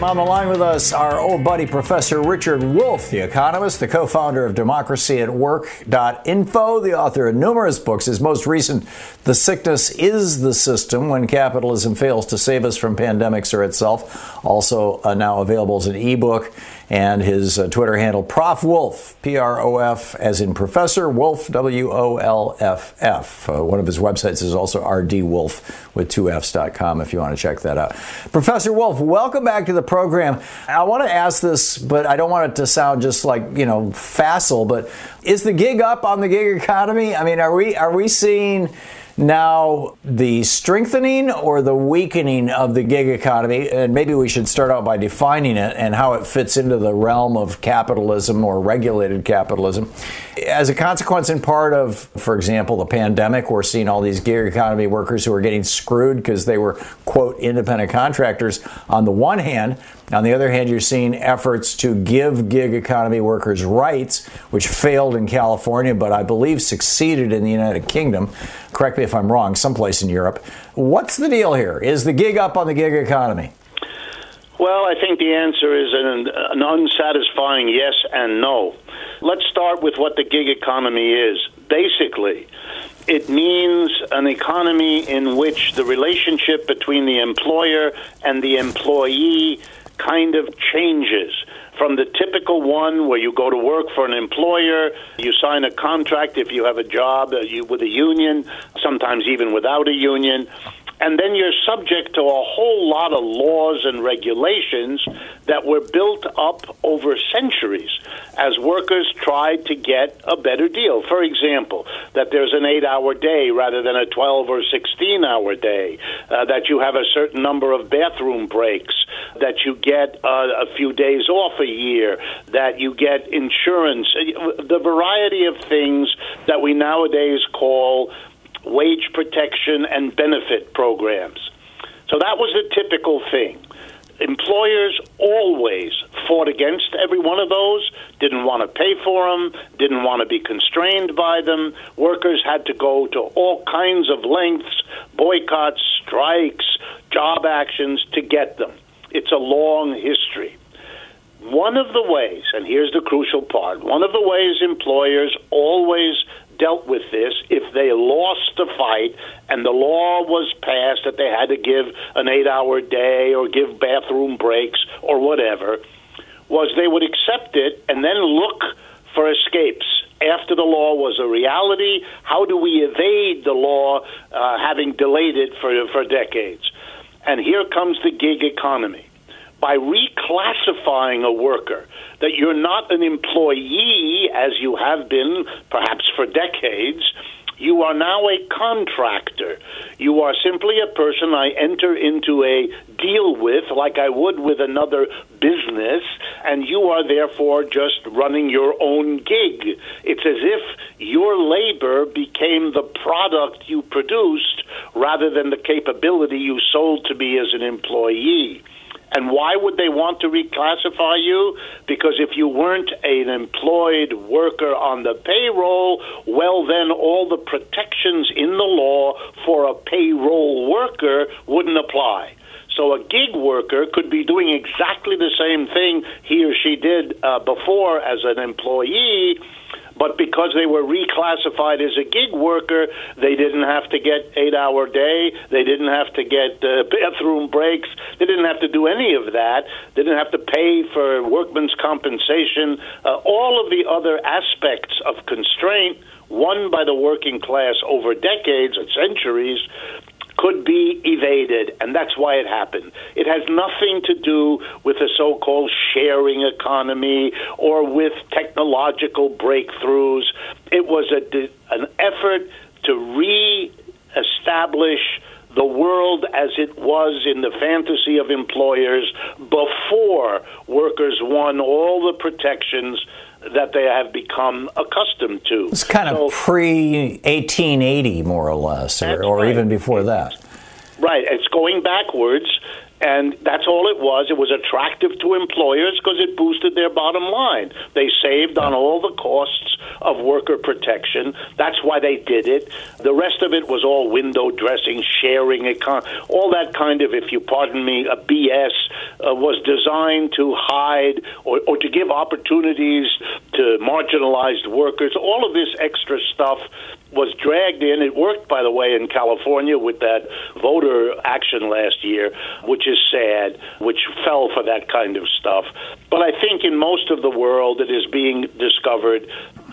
On the line with us, our old buddy, Professor Richard Wolff, the economist, the co founder of Democracy at Work.info, the author of numerous books. His most recent, The Sickness is the System When Capitalism Fails to Save Us from Pandemics or Itself, also uh, now available as an ebook and his uh, Twitter handle, Prof Wolff, P R O F, as in Professor Wolff, W O L F F. Uh, one of his websites is also rdwolff with two F's.com if you want to check that out. Professor Wolff, welcome back to the program. I want to ask this, but I don't want it to sound just like, you know, facile, but is the gig up on the gig economy? I mean, are we are we seeing now, the strengthening or the weakening of the gig economy, and maybe we should start out by defining it and how it fits into the realm of capitalism or regulated capitalism. As a consequence, in part of, for example, the pandemic, we're seeing all these gig economy workers who are getting screwed because they were, quote, independent contractors on the one hand. On the other hand, you're seeing efforts to give gig economy workers rights, which failed in California, but I believe succeeded in the United Kingdom. Correct me if I'm wrong, someplace in Europe. What's the deal here? Is the gig up on the gig economy? Well, I think the answer is an, an unsatisfying yes and no. Let's start with what the gig economy is. Basically, it means an economy in which the relationship between the employer and the employee kind of changes from the typical one where you go to work for an employer, you sign a contract if you have a job uh, you, with a union, sometimes even without a union, and then you're subject to a whole lot of laws and regulations that were built up over centuries as workers tried to get a better deal. For example, that there's an eight hour day rather than a 12 or 16 hour day, uh, that you have a certain number of bathroom breaks, that you get uh, a few days off a year, that you get insurance, the variety of things that we nowadays call wage protection, and benefit programs. So that was the typical thing. Employers always fought against every one of those, didn't want to pay for them, didn't want to be constrained by them. Workers had to go to all kinds of lengths, boycotts, strikes, job actions to get them. It's a long history. One of the ways, and here's the crucial part, one of the ways employers always dealt with this if they lost the fight and the law was passed that they had to give an eight hour day or give bathroom breaks or whatever, was they would accept it and then look for escapes. After the law was a reality, how do we evade the law uh, having delayed it for, for decades? And here comes the gig economy by reclassifying a worker that you're not an employee as you have been perhaps for decades you are now a contractor. You are simply a person I enter into a deal with, like I would with another business, and you are therefore just running your own gig. It's as if your labor became the product you produced rather than the capability you sold to me as an employee. And why would they want to reclassify you? Because if you weren't an employed worker on the payroll, well, then all the protections in the law for a payroll worker wouldn't apply. So a gig worker could be doing exactly the same thing he or she did uh, before as an employee but because they were reclassified as a gig worker, they didn't have to get eight hour day. They didn't have to get uh, bathroom breaks. They didn't have to do any of that. They didn't have to pay for workman's compensation. Uh, all of the other aspects of constraint won by the working class over decades and centuries could be evaded, and that's why it happened. It has nothing to do with the so called sharing economy or with technological breakthroughs. It was a, an effort to re-establish the world as it was in the fantasy of employers before workers won all the protections that they have become accustomed to. It's kind So- of pre 1880, more or less, or, or right. even before that. Right, it's going backwards, and that's all it was. It was attractive to employers because it boosted their bottom line. They saved on all the costs of worker protection. That's why they did it. The rest of it was all window dressing, sharing, econ- all that kind of, if you pardon me, a BS uh, was designed to hide or, or to give opportunities to marginalized workers. All of this extra stuff was dragged in. It worked, by the way, in California with that voter action last year, which is sad, which fell for that kind of stuff. But I think in most of the world it is being discovered,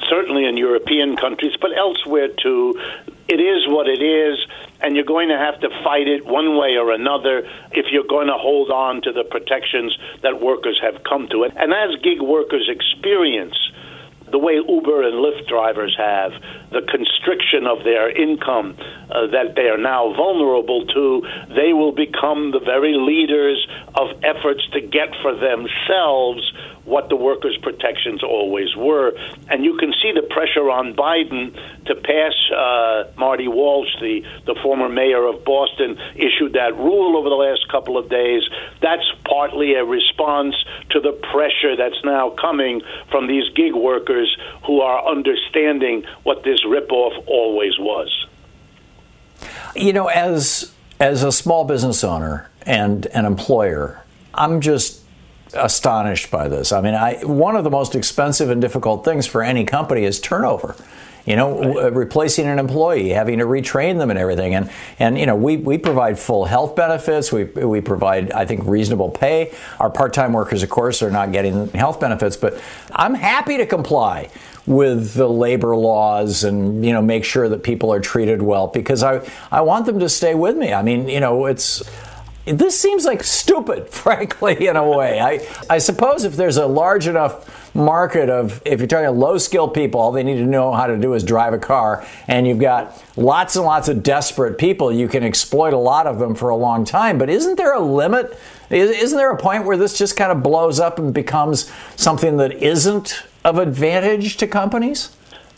certainly in European countries, but elsewhere too. It is what it is, and you're going to have to fight it one way or another if you're going to hold on to the protections that workers have come to. And as gig workers experience, the way Uber and Lyft drivers have, the constriction of their income uh, that they are now vulnerable to, they will become the very leaders of efforts to get for themselves what the workers' protections always were. And you can see the pressure on Biden to pass uh, Marty Walsh, the, the former mayor of Boston, issued that rule over the last couple of days. That's partly a response to the pressure that's now coming from these gig workers who are understanding what this ripoff always was. You know, as as a small business owner and an employer, I'm just astonished by this. I mean, I one of the most expensive and difficult things for any company is turnover. You know, w- replacing an employee, having to retrain them and everything, and and you know, we, we provide full health benefits. We we provide, I think, reasonable pay. Our part-time workers, of course, are not getting health benefits, but I'm happy to comply with the labor laws and you know make sure that people are treated well because I I want them to stay with me. I mean, you know, it's this seems like stupid, frankly, in a way. I, I suppose if there's a large enough market of, if you're talking low skilled people, all they need to know how to do is drive a car, and you've got lots and lots of desperate people, you can exploit a lot of them for a long time. But isn't there a limit? Is- Isn't there a point where this just kind of blows up and becomes something that isn't of advantage to companies?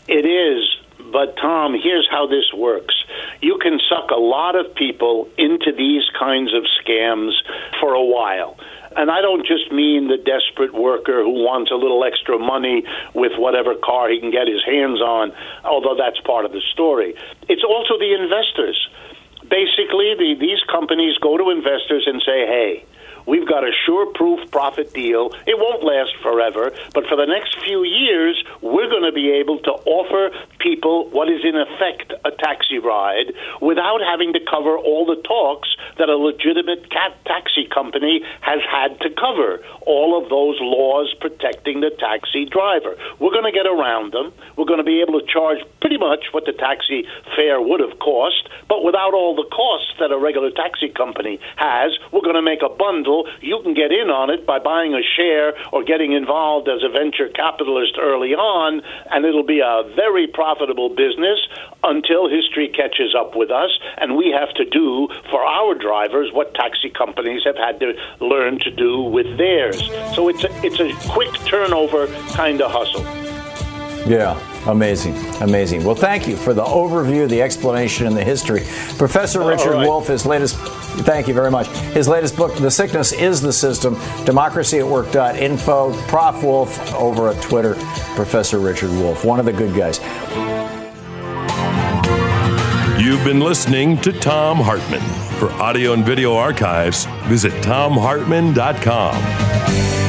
It is, but Thom, here's how this works. You can suck a lot of people into these kinds of scams for a while. And I don't just mean the desperate worker who wants a little extra money with whatever car he can get his hands on, although that's part of the story. It's also the investors. Basically, the, these companies go to investors and say, hey, We've got a sure proof profit deal. It won't last forever, but for the next few years, we're going to be able to offer people what is in effect a taxi ride without having to cover all the talks that a legitimate cat taxi company has had to cover. All of those laws protecting the taxi driver. We're going to get around them. We're going to be able to charge pretty much what the taxi fare would have cost, but without all the costs that a regular taxi company has. We're going to make a bundle. You can get in on it by buying a share or getting involved as a venture capitalist early on, and it'll be a very profitable business until history catches up with us, and we have to do for our drivers what taxi companies have had to learn to do with theirs. So it's a, it's a quick turnover kind of hustle. Yeah, amazing, amazing. Well, thank you for the overview, the explanation, and the history. Professor Richard right. Wolff, his latest, thank you very much. His latest book, The Sickness is the System, democracyatwork.info, Prof. Wolff over at Twitter, Professor Richard Wolff, one of the good guys. You've been listening to Thom Hartmann. For audio and video archives, visit thomhartmann.com.